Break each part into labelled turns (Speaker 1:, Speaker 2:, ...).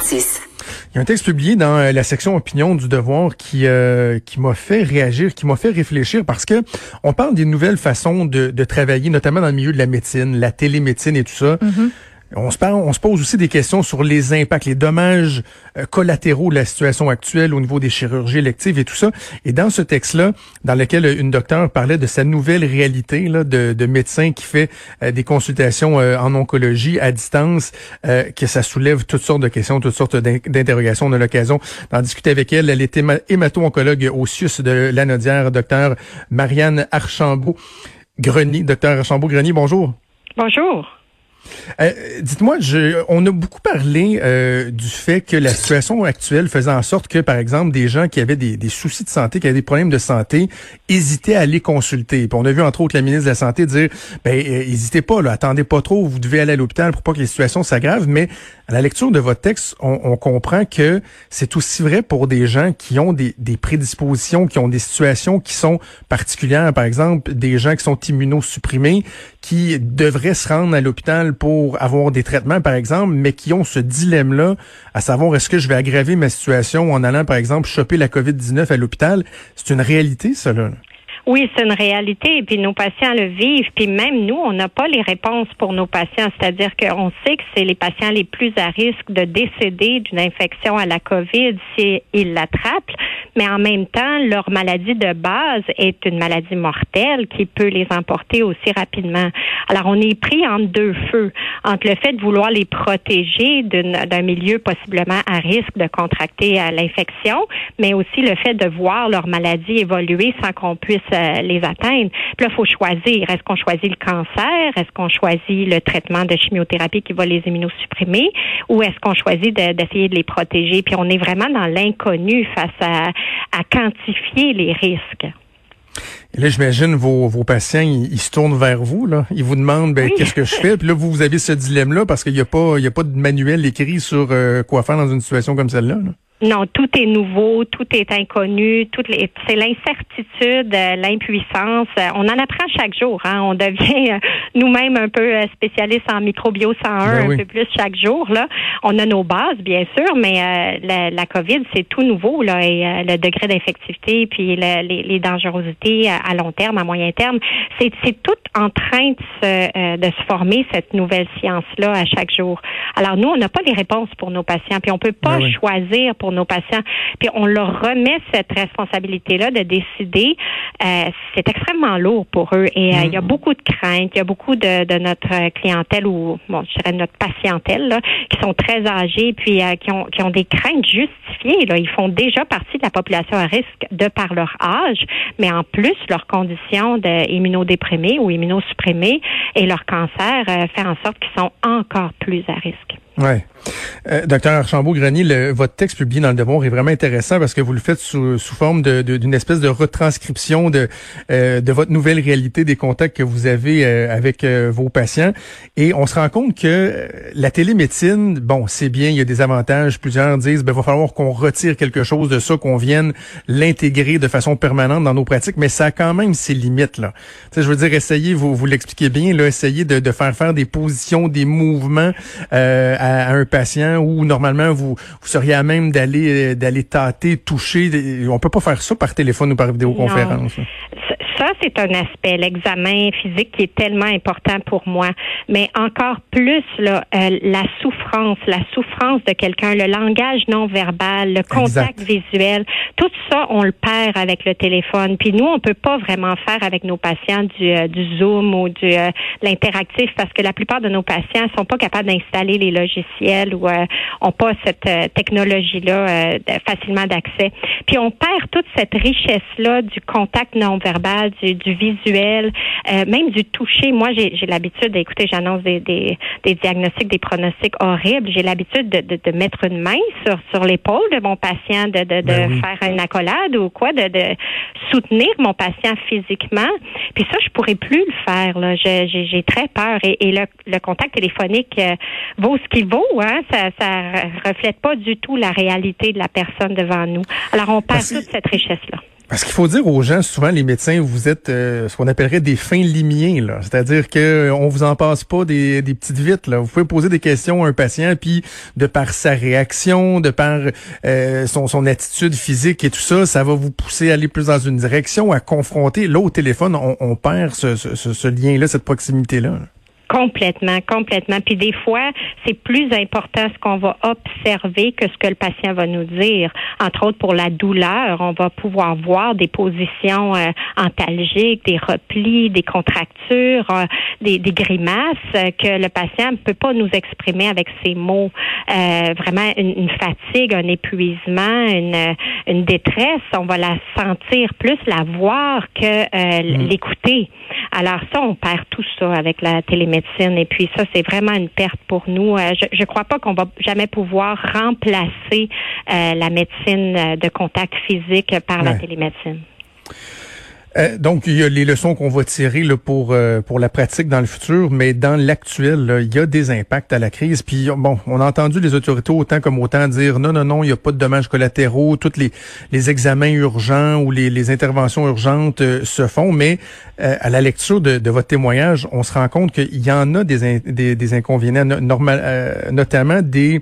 Speaker 1: 56.
Speaker 2: Il y a un texte publié dans euh, la section opinion du Devoir qui euh, qui m'a fait réagir, qui m'a fait réfléchir parce que on parle des nouvelles façons de, de, travailler, notamment dans le milieu de la médecine, la télémédecine et tout ça. Mm-hmm. On se, parle, on se pose aussi des questions sur les impacts, les dommages euh, collatéraux de la situation actuelle au niveau des chirurgies électives et tout ça. Et dans ce texte-là, dans lequel une docteure parlait de sa nouvelle réalité là, de, de médecin qui fait euh, des consultations euh, en oncologie à distance, que ça soulève toutes sortes de questions, toutes sortes d'interrogations. On a l'occasion d'en discuter avec elle. Elle est hémato-oncologue au CIUS de Lanaudière, docteur Marianne Archambault-Greny. Docteur Archambault-Greny, bonjour.
Speaker 3: Bonjour.
Speaker 2: Euh, dites-moi, on a beaucoup parlé euh, du fait que la situation actuelle faisait en sorte que, par exemple, des gens qui avaient des, soucis de santé, qui avaient des problèmes de santé, hésitaient à aller consulter. On a vu entre autres la ministre de la Santé dire, ben, euh, hésitez pas, attendez pas trop, vous devez aller à l'hôpital pour pas que les situations s'aggravent. Mais à la lecture de votre texte, on, comprend que c'est aussi vrai pour des gens qui ont des, des prédispositions, qui ont des situations qui sont particulières. Par exemple, des gens qui sont immunosupprimés, qui devraient se rendre à l'hôpital pour avoir des traitements, par exemple, mais qui ont ce dilemme-là, à savoir est-ce que je vais aggraver ma situation en allant, par exemple, choper la COVID-19 à l'hôpital? C'est une réalité, là.
Speaker 3: Oui, c'est une réalité. Et puis nos patients le vivent. Puis même nous, on n'a pas les réponses pour nos patients. C'est-à-dire qu'on sait que c'est les patients les plus à risque de décéder d'une infection à la COVID s'ils l'attrapent. Mais en même temps, leur maladie de base est une maladie mortelle qui peut les emporter aussi rapidement. Alors, on est pris entre deux feux, entre le fait de vouloir les protéger d'un milieu possiblement à risque de contracter l'infection, mais aussi le fait de voir leur maladie évoluer sans qu'on puisse euh, les atteindre. Puis là, il faut choisir. Est-ce qu'on choisit le cancer? Est-ce qu'on choisit le traitement de chimiothérapie qui va les immunosupprimer? Ou est-ce qu'on choisit d'essayer de, les protéger? Puis on est vraiment dans l'inconnu face à, à quantifier les risques.
Speaker 2: Et là, j'imagine vos, vos patients, ils, se tournent vers vous, là. Ils vous demandent ben, qu'est-ce que je fais? Puis là, vous, vous avez ce dilemme-là parce qu'il n'y a pas, il y a pas de manuel écrit sur euh, quoi faire dans une situation comme celle-là. là
Speaker 3: non, tout est nouveau, tout est inconnu, tout c'est l'incertitude, euh, l'impuissance. Euh, on en apprend chaque jour. Hein. On devient euh, nous-mêmes un peu spécialistes en microbio 101 ben un peu plus chaque jour. Là, on a nos bases bien sûr, mais la, la, COVID c'est tout nouveau là et le degré d'infectivité puis les, les, dangerosités à, long terme, à moyen terme, c'est c'est tout en train de se de se former cette nouvelle science là à chaque jour. Alors nous, on n'a pas les réponses pour nos patients, puis on peut pas ben choisir pour nos patients. Puis on leur remet cette responsabilité-là de décider. Euh, c'est extrêmement lourd pour eux et euh, il y a mm. beaucoup de craintes. Il y a beaucoup de, de, notre clientèle ou bon, je dirais notre patientèle là, qui sont très âgés puis euh, qui ont qui ont des craintes justifiées. Là. Ils font déjà partie de la population à risque de par leur âge, mais en plus leurs conditions d'immunodéprimés ou immunosupprimés et leur cancer fait en sorte qu'ils sont encore plus à risque.
Speaker 2: Ouais. Euh, docteur Archambault-Grenier, votre texte publié dans le Devoir est vraiment intéressant parce que vous le faites sous, sous forme d'une de, espèce de retranscription de, euh, de votre nouvelle réalité, des contacts que vous avez euh, avec euh, vos patients. Et on se rend compte que la télémédecine, bon, c'est bien, il y a des avantages. Plusieurs disent, ben, va falloir qu'on retire quelque chose de ça, qu'on vienne l'intégrer de façon permanente dans nos pratiques, mais ça a quand même ses limites, là. Tu sais, je veux dire, essayez, vous, vous l'expliquez bien, là, essayez de, de, faire faire des positions, des mouvements à, à un patient où normalement vous, vous seriez à même d'aller euh, d'aller tâter, toucher. On peut pas faire ça par téléphone ou par vidéoconférence
Speaker 3: ça, c'est un aspect, l'examen physique qui est tellement important pour moi. Mais encore plus, là, euh, la souffrance, la souffrance de quelqu'un, le langage non verbal, le contact visuel, tout ça, on le perd avec le téléphone. Puis nous, on peut pas vraiment faire avec nos patients du, euh, du Zoom ou du euh, l'interactif parce que la plupart de nos patients sont pas capables d'installer les logiciels ou ont pas cette technologie-là facilement d'accès. Puis on perd toute cette richesse-là du contact non verbal du, visuel, euh, même du toucher. Moi, j'ai l'habitude d'écouter, j'annonce des, des, diagnostics, des pronostics horribles. J'ai l'habitude de, de, mettre une main sur, sur l'épaule de mon patient, de, de, ben faire une accolade ou quoi, de, de soutenir mon patient physiquement. Puis ça, je pourrais plus le faire. Là. J'ai très peur. Et, et le, le, contact téléphonique euh, vaut ce qu'il vaut. Hein? Ça, ça reflète pas du tout la réalité de la personne devant nous. Alors, on perd toute cette richesse-là.
Speaker 2: Parce qu'il faut dire aux gens, souvent les médecins, vous êtes euh, ce qu'on appellerait des fins limiers, là. C'est-à-dire que euh, on vous en passe pas des, des petites vites, là. Vous pouvez poser des questions à un patient, puis de par sa réaction, de par euh, son, son attitude physique et tout ça, ça va vous pousser à aller plus dans une direction, à confronter. Là, au téléphone, on, perd ce, ce, lien-là, cette proximité-là. là
Speaker 3: Complètement, complètement. Puis des fois, c'est plus important ce qu'on va observer que ce que le patient va nous dire. Entre autres, pour la douleur, on va pouvoir voir des positions euh, antalgiques, des replis, des contractures, euh, des, des, grimaces que le patient ne peut pas nous exprimer avec ses mots. Euh, vraiment une, fatigue, un épuisement, une, une détresse, on va la sentir plus, la voir que mm. l'écouter. Alors ça, on perd tout ça avec la télémédecine. Et puis ça, c'est vraiment une perte pour nous. Euh, je ne crois pas qu'on va jamais pouvoir remplacer euh, la médecine euh, de contact physique par la télémédecine.
Speaker 2: Euh, donc, il y a les leçons qu'on va tirer là, pour euh, pour la pratique dans le futur, mais dans l'actuel, il y a des impacts à la crise. Puis bon, on a entendu les autorités autant comme autant dire non, non, non, il n'y a pas de dommages collatéraux, tous les, les examens urgents ou les, les interventions urgentes euh, se font, mais à la lecture de, de, votre témoignage, on se rend compte qu'il y en a des, des, des inconvénients, normal, notamment des,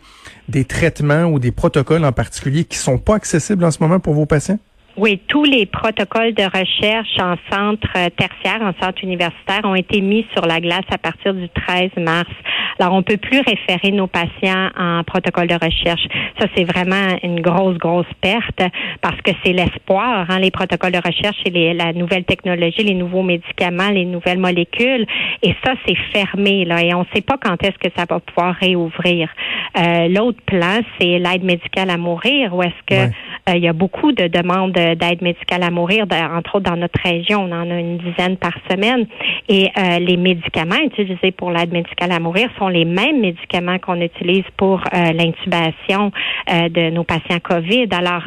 Speaker 2: des traitements ou des protocoles en particulier qui sont pas accessibles en ce moment pour vos patients?
Speaker 3: Oui, tous les protocoles de recherche en centre tertiaire, en centre universitaire ont été mis sur la glace à partir du 13 mars. Alors, on peut plus référer nos patients en protocole de recherche. Ça, c'est vraiment une grosse, grosse perte parce que c'est l'espoir, hein, les protocoles de recherche et les, la nouvelle technologie, les nouveaux médicaments, les nouvelles molécules. Et ça, c'est fermé, là, et on ne sait pas quand est-ce que ça va pouvoir réouvrir. Euh, L'autre plan, c'est l'aide médicale à mourir, où est-ce que euh, il y a beaucoup de demandes d'aide médicale à mourir, entre autres dans notre région, on en a une dizaine par semaine. Et euh, les médicaments utilisés pour l'aide médicale à mourir sont les mêmes médicaments qu'on utilise pour euh, l'intubation de nos patients COVID. Alors,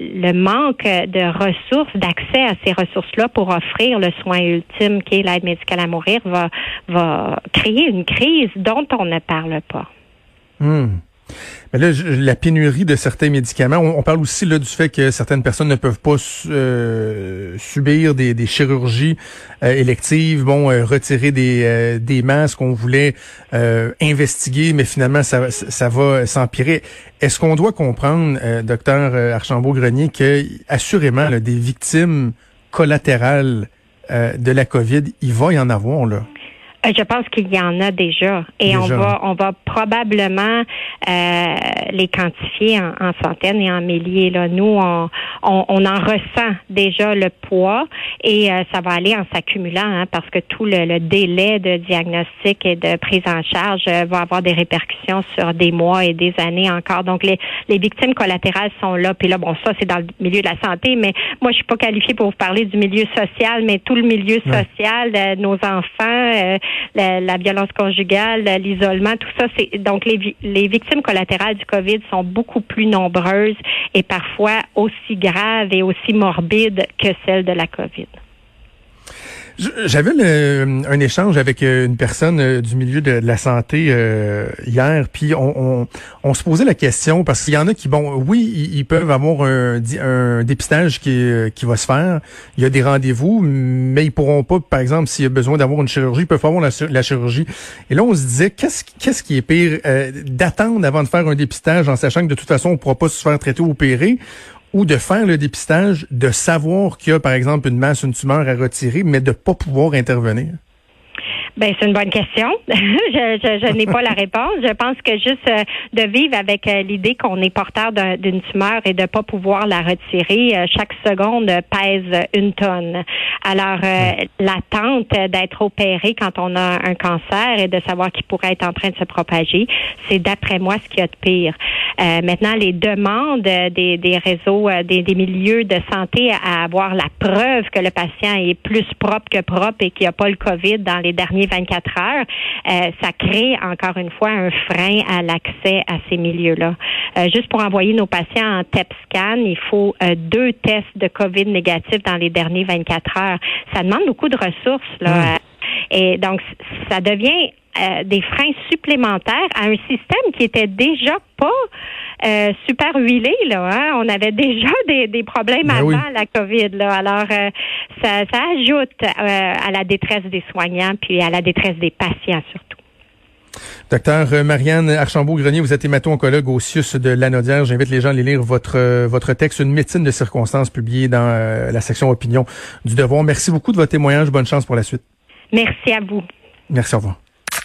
Speaker 3: le manque de ressources, d'accès à ces ressources-là pour offrir le soin ultime qui est l'aide médicale à mourir va, va créer une crise dont on ne parle pas.
Speaker 2: Hmm. Mais là, la pénurie de certains médicaments, on, parle aussi là du fait que certaines personnes ne peuvent pas euh, subir des, des chirurgies euh, électives, bon, euh, retirer des, des masques qu'on voulait investiguer, mais finalement ça, ça va s'empirer. Est-ce qu'on doit comprendre, docteur Archambault-Grenier, que assurément des victimes collatérales de la COVID, il va y en avoir là?
Speaker 3: Euh, je pense qu'il y en a déjà et on va on va probablement euh, les quantifier en, centaines et en milliers. Là. Nous, on, on, en ressent déjà le poids et euh, ça va aller en s'accumulant hein, parce que tout le, délai de diagnostic et de prise en charge va avoir des répercussions sur des mois et des années encore. Donc les, les victimes collatérales sont là. Puis là, bon, ça c'est dans le milieu de la santé, mais moi je suis pas qualifiée pour vous parler du milieu social, mais tout le milieu social, nos enfants la, violence conjugale, l'isolement, tout ça. C'est donc les, les victimes collatérales du Covid sont beaucoup plus nombreuses et parfois aussi graves et aussi morbides que celles de la Covid.
Speaker 2: J'avais un échange avec euh, une personne euh, du milieu de, la santé euh, hier, puis on, on, se posait la question parce qu'il y en a qui, bon, oui, ils, peuvent avoir un, un dépistage qui, qui va se faire. Il y a des rendez-vous, mais ils pourront pas, par exemple, s'il y a besoin d'avoir une chirurgie, ils peuvent avoir la, chirurgie. Et là, on se disait, qu'est-ce qu'est-ce qui est pire, d'attendre avant de faire un dépistage en sachant que de toute façon, on pourra pas se faire traiter ou opérer, ou de faire le dépistage, de savoir qu'il y a, par exemple, une masse, une tumeur à retirer, mais de pas pouvoir intervenir?
Speaker 3: Ben c'est une bonne question. je, je, je n'ai pas la réponse. Je pense que juste euh, de vivre avec euh, l'idée qu'on est porteur d'une tumeur et de pas pouvoir la retirer, euh, chaque seconde pèse une tonne. Alors l'attente d'être opéré quand on a un cancer et de savoir qu'il pourrait être en train de se propager, c'est d'après moi ce qu'il y a de pire. Maintenant, les demandes des, des réseaux, des, des milieux de santé à avoir la preuve que le patient est plus propre que propre et qu'il n'y a pas le COVID dans les derniers 24 heures, euh, ça crée encore une fois un frein à l'accès à ces milieux-là. Euh, juste pour envoyer nos patients en TEP scan, il faut euh, deux tests de COVID négatifs dans les derniers 24 heures. Ça demande beaucoup de ressources. Là, mmh. Et donc, ça devient des freins supplémentaires à un système qui était déjà pas super huilé. Là, hein. On avait déjà des, des problèmes ben avant la COVID. Là. Alors, ça, ça ajoute à la détresse des soignants puis à la détresse des patients surtout.
Speaker 2: Docteur euh, Marianne Archambault-Grenier, vous êtes hémato-oncologue au CIUS de Lanaudière. J'invite les gens à aller lire votre, euh, votre texte, Une médecine de circonstances, publié dans euh, la section opinion du Devoir. Merci beaucoup de votre témoignage. Bonne chance pour la suite.
Speaker 3: Merci à vous.
Speaker 2: Merci, au revoir.